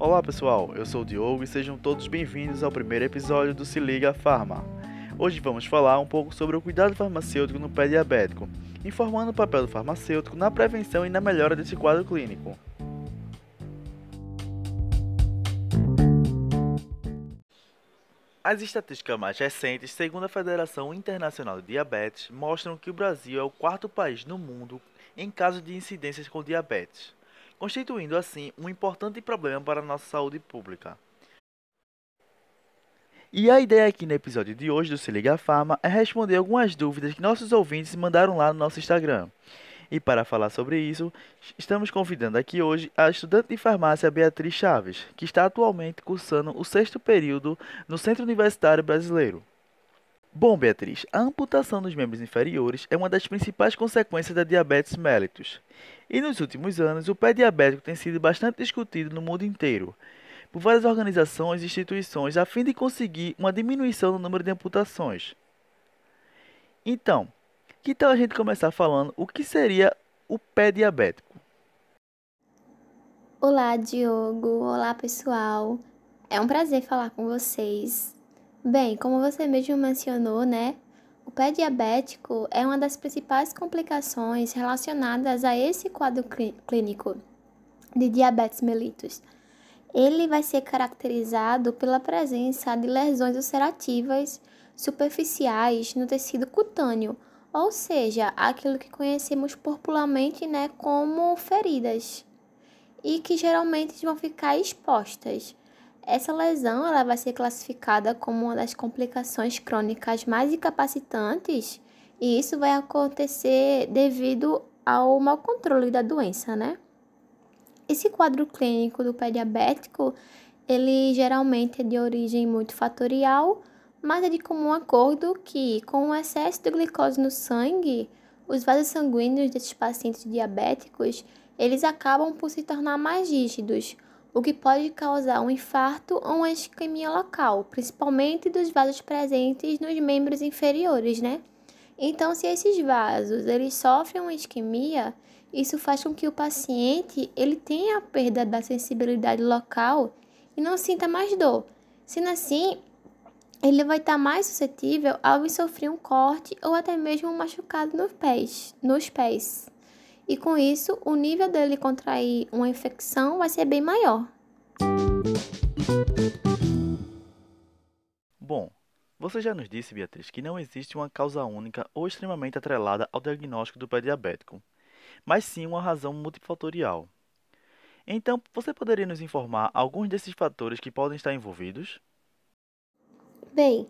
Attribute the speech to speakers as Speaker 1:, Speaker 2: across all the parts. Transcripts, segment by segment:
Speaker 1: Olá pessoal, eu sou o Diogo e sejam todos bem-vindos ao primeiro episódio do Se Liga Farma. Hoje vamos falar um pouco sobre o cuidado farmacêutico no pé diabético, informando o papel do farmacêutico na prevenção e na melhora desse quadro clínico. As estatísticas mais recentes, segundo a Federação Internacional de Diabetes, mostram que o Brasil é o quarto país no mundo em caso de incidências com diabetes, constituindo assim um importante problema para a nossa saúde pública. E a ideia aqui no episódio de hoje do Se Liga Farma é responder algumas dúvidas que nossos ouvintes mandaram lá no nosso Instagram. E para falar sobre isso, estamos convidando aqui hoje a estudante de farmácia Beatriz Chaves, que está atualmente cursando o sexto período no Centro Universitário Brasileiro. Bom, Beatriz, a amputação dos membros inferiores é uma das principais consequências da diabetes mellitus. E nos últimos anos, o pé diabético tem sido bastante discutido no mundo inteiro, por várias organizações e instituições a fim de conseguir uma diminuição no número de amputações. Então, que tal a gente começar falando o que seria o pé diabético?
Speaker 2: Olá, Diogo. Olá, pessoal. É um prazer falar com vocês. Bem, como você mesmo mencionou, né? O pé diabético é uma das principais complicações relacionadas a esse quadro clínico de diabetes mellitus. Ele vai ser caracterizado pela presença de lesões ulcerativas superficiais no tecido cutâneo ou seja, aquilo que conhecemos popularmente né, como feridas, e que geralmente vão ficar expostas. Essa lesão ela vai ser classificada como uma das complicações crônicas mais incapacitantes, e isso vai acontecer devido ao mau controle da doença, né? Esse quadro clínico do pé diabético, ele geralmente é de origem muito fatorial, mas é de comum acordo que, com o excesso de glicose no sangue, os vasos sanguíneos desses pacientes diabéticos, eles acabam por se tornar mais rígidos, o que pode causar um infarto ou uma isquemia local, principalmente dos vasos presentes nos membros inferiores, né? Então, se esses vasos eles sofrem uma isquemia, isso faz com que o paciente ele tenha a perda da sensibilidade local e não sinta mais dor. Sendo assim, ele vai estar mais suscetível ao sofrer um corte ou até mesmo um machucado nos pés, nos pés. E com isso, o nível dele contrair uma infecção vai ser bem maior.
Speaker 1: Bom, você já nos disse, Beatriz, que não existe uma causa única ou extremamente atrelada ao diagnóstico do pé diabético, mas sim uma razão multifatorial. Então, você poderia nos informar alguns desses fatores que podem estar envolvidos?
Speaker 2: Bem,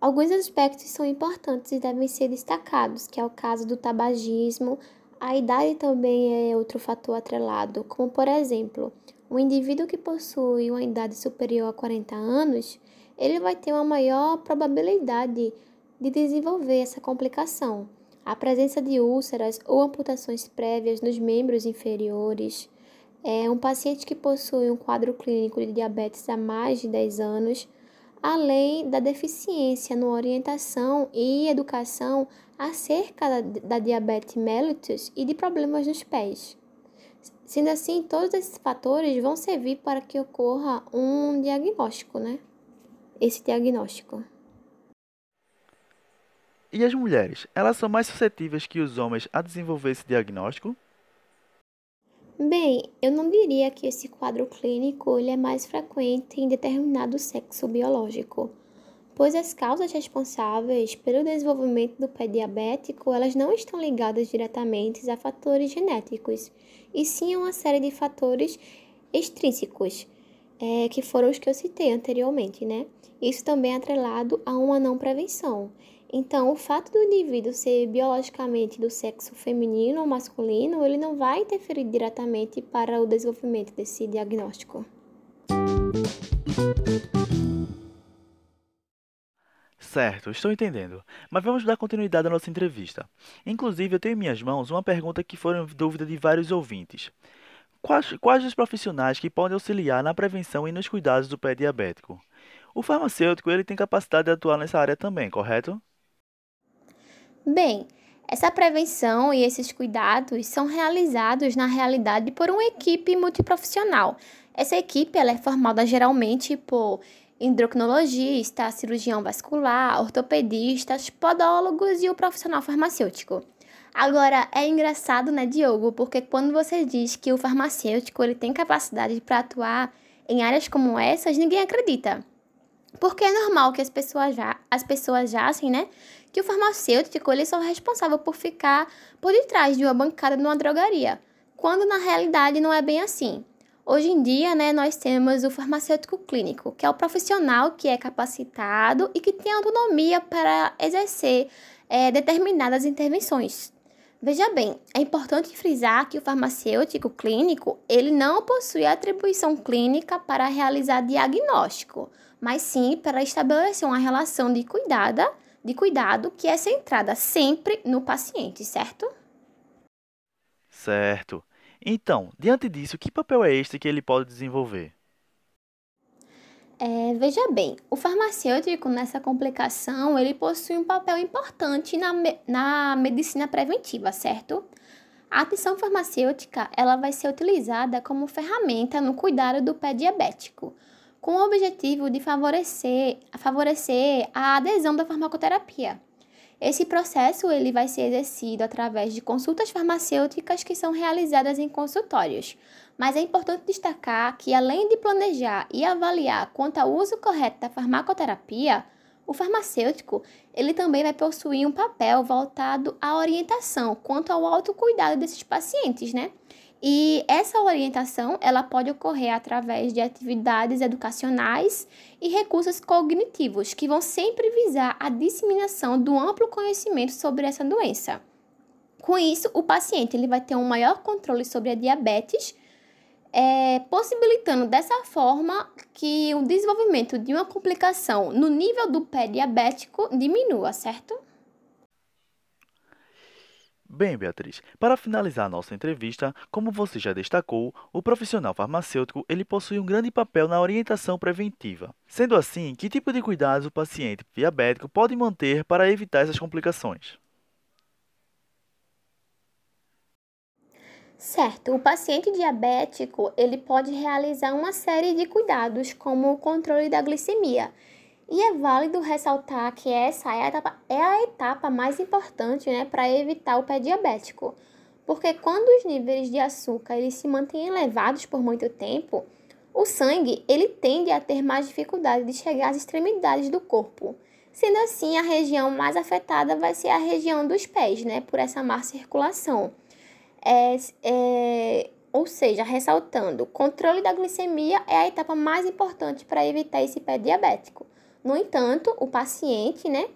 Speaker 2: alguns aspectos são importantes e devem ser destacados, que é o caso do tabagismo. A idade também é outro fator atrelado, como por exemplo, um indivíduo que possui uma idade superior a 40 anos, ele vai ter uma maior probabilidade de desenvolver essa complicação. A presença de úlceras ou amputações prévias nos membros inferiores. É um paciente que possui um quadro clínico de diabetes há mais de 10 anos além da deficiência na orientação e educação acerca da, da diabetes mellitus e de problemas nos pés. Sendo assim, todos esses fatores vão servir para que ocorra um diagnóstico, né? Esse diagnóstico.
Speaker 1: E as mulheres, elas são mais suscetíveis que os homens a desenvolver esse diagnóstico?
Speaker 2: Bem, eu não diria que esse quadro clínico ele é mais frequente em determinado sexo biológico, pois as causas responsáveis pelo desenvolvimento do pé diabético elas não estão ligadas diretamente a fatores genéticos, e sim a uma série de fatores extrínsecos, é, que foram os que eu citei anteriormente, né? Isso também é atrelado a uma não prevenção. Então, o fato do indivíduo ser biologicamente do sexo feminino ou masculino, ele não vai interferir diretamente para o desenvolvimento desse diagnóstico.
Speaker 1: Certo, estou entendendo. Mas vamos dar continuidade à nossa entrevista. Inclusive, eu tenho em minhas mãos uma pergunta que foi dúvida de vários ouvintes. Quais, quais os profissionais que podem auxiliar na prevenção e nos cuidados do pé diabético? O farmacêutico ele tem capacidade de atuar nessa área também, correto?
Speaker 2: Bem, essa prevenção e esses cuidados são realizados na realidade por uma equipe multiprofissional. Essa equipe ela é formada geralmente por endocrinologista, cirurgião vascular, ortopedistas, podólogos e o profissional farmacêutico. Agora, é engraçado, né, Diogo? Porque quando você diz que o farmacêutico ele tem capacidade para atuar em áreas como essas, ninguém acredita. Porque é normal que as pessoas já, as pessoas já assim, né, que o farmacêutico ele só é responsável por ficar por detrás de uma bancada numa drogaria, quando na realidade não é bem assim. Hoje em dia, né, nós temos o farmacêutico clínico, que é o profissional que é capacitado e que tem autonomia para exercer é, determinadas intervenções. Veja bem, é importante frisar que o farmacêutico clínico ele não possui atribuição clínica para realizar diagnóstico, mas sim para estabelecer uma relação de cuidada, de cuidado que é centrada sempre no paciente, certo?
Speaker 1: Certo. Então, diante disso, que papel é este que ele pode desenvolver?
Speaker 2: É, veja bem, o farmacêutico nessa complicação ele possui um papel importante na, na medicina preventiva, certo? A atenção farmacêutica ela vai ser utilizada como ferramenta no cuidado do pé diabético, com o objetivo de favorecer, favorecer a adesão da farmacoterapia. Esse processo ele vai ser exercido através de consultas farmacêuticas que são realizadas em consultórios. Mas é importante destacar que além de planejar e avaliar quanto ao uso correto da farmacoterapia, o farmacêutico ele também vai possuir um papel voltado à orientação quanto ao autocuidado desses pacientes, né? E essa orientação ela pode ocorrer através de atividades educacionais e recursos cognitivos que vão sempre visar a disseminação do amplo conhecimento sobre essa doença. Com isso, o paciente ele vai ter um maior controle sobre a diabetes, é, possibilitando dessa forma que o desenvolvimento de uma complicação no nível do pé diabético diminua, certo?
Speaker 1: Bem, Beatriz, para finalizar nossa entrevista, como você já destacou, o profissional farmacêutico ele possui um grande papel na orientação preventiva. Sendo assim, que tipo de cuidados o paciente diabético pode manter para evitar essas complicações?
Speaker 2: Certo, o paciente diabético ele pode realizar uma série de cuidados, como o controle da glicemia, e é válido ressaltar que essa é a etapa, é a etapa mais importante né, para evitar o pé diabético. Porque quando os níveis de açúcar eles se mantêm elevados por muito tempo, o sangue ele tende a ter mais dificuldade de chegar às extremidades do corpo. Sendo assim, a região mais afetada vai ser a região dos pés, né, por essa má circulação. É, é, ou seja, ressaltando, controle da glicemia é a etapa mais importante para evitar esse pé diabético. No entanto, o paciente, né,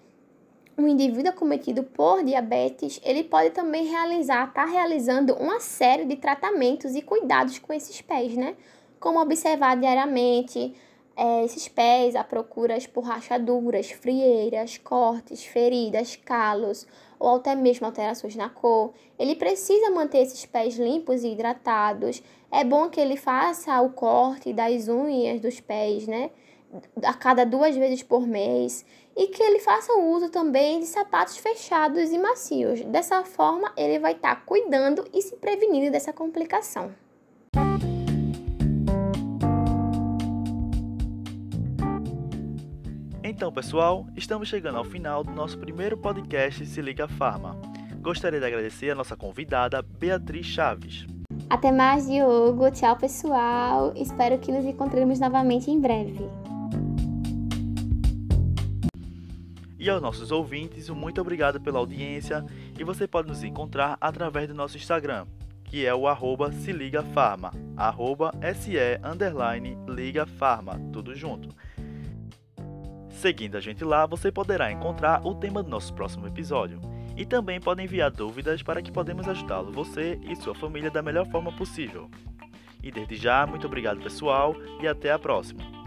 Speaker 2: um indivíduo acometido por diabetes, ele pode também realizar, estar tá realizando uma série de tratamentos e cuidados com esses pés, né? Como observar diariamente é, esses pés à procura por rachaduras, frieiras, cortes, feridas, calos ou até mesmo alterações na cor. Ele precisa manter esses pés limpos e hidratados. É bom que ele faça o corte das unhas dos pés, né? A cada duas vezes por mês e que ele faça uso também de sapatos fechados e macios. Dessa forma, ele vai estar tá cuidando e se prevenindo dessa complicação.
Speaker 1: Então, pessoal, estamos chegando ao final do nosso primeiro podcast Se Liga Farma. Gostaria de agradecer a nossa convidada Beatriz Chaves.
Speaker 2: Até mais, Diogo. Tchau, pessoal. Espero que nos encontremos novamente em breve.
Speaker 1: E aos nossos ouvintes, muito obrigado pela audiência e você pode nos encontrar através do nosso Instagram, que é o arroba se liga farma, arroba se underline liga farma, tudo junto. Seguindo a gente lá, você poderá encontrar o tema do nosso próximo episódio. E também pode enviar dúvidas para que podemos ajudá-lo, você e sua família, da melhor forma possível. E desde já, muito obrigado pessoal e até a próxima.